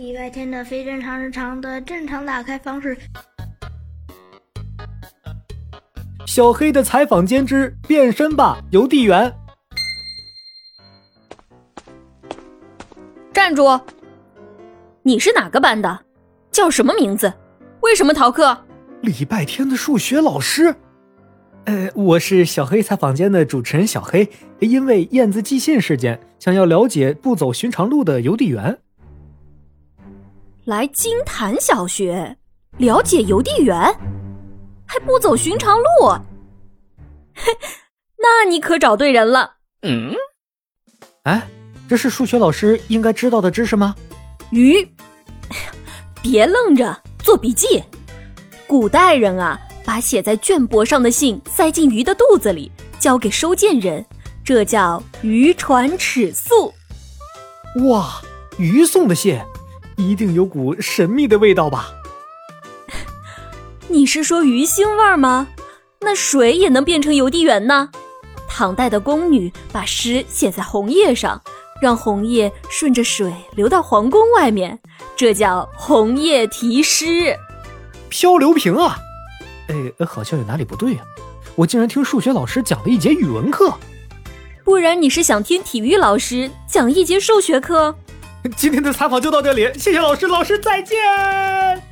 礼拜天的非正常日常的正常打开方式。小黑的采访间之变身吧邮递员。站住！你是哪个班的？叫什么名字？为什么逃课？礼拜天的数学老师。呃，我是小黑采访间的主持人小黑，因为燕子寄信事件，想要了解不走寻常路的邮递员。来金坛小学了解邮递员，还不走寻常路？嘿，那你可找对人了。嗯，哎，这是数学老师应该知道的知识吗？鱼，别愣着，做笔记。古代人啊，把写在绢帛上的信塞进鱼的肚子里，交给收件人，这叫鱼传尺素。哇，鱼送的信。一定有股神秘的味道吧？你是说鱼腥味吗？那水也能变成邮递员呢？唐代的宫女把诗写在红叶上，让红叶顺着水流到皇宫外面，这叫红叶题诗。漂流瓶啊！哎，好像有哪里不对啊？我竟然听数学老师讲了一节语文课，不然你是想听体育老师讲一节数学课？今天的采访就到这里，谢谢老师，老师再见。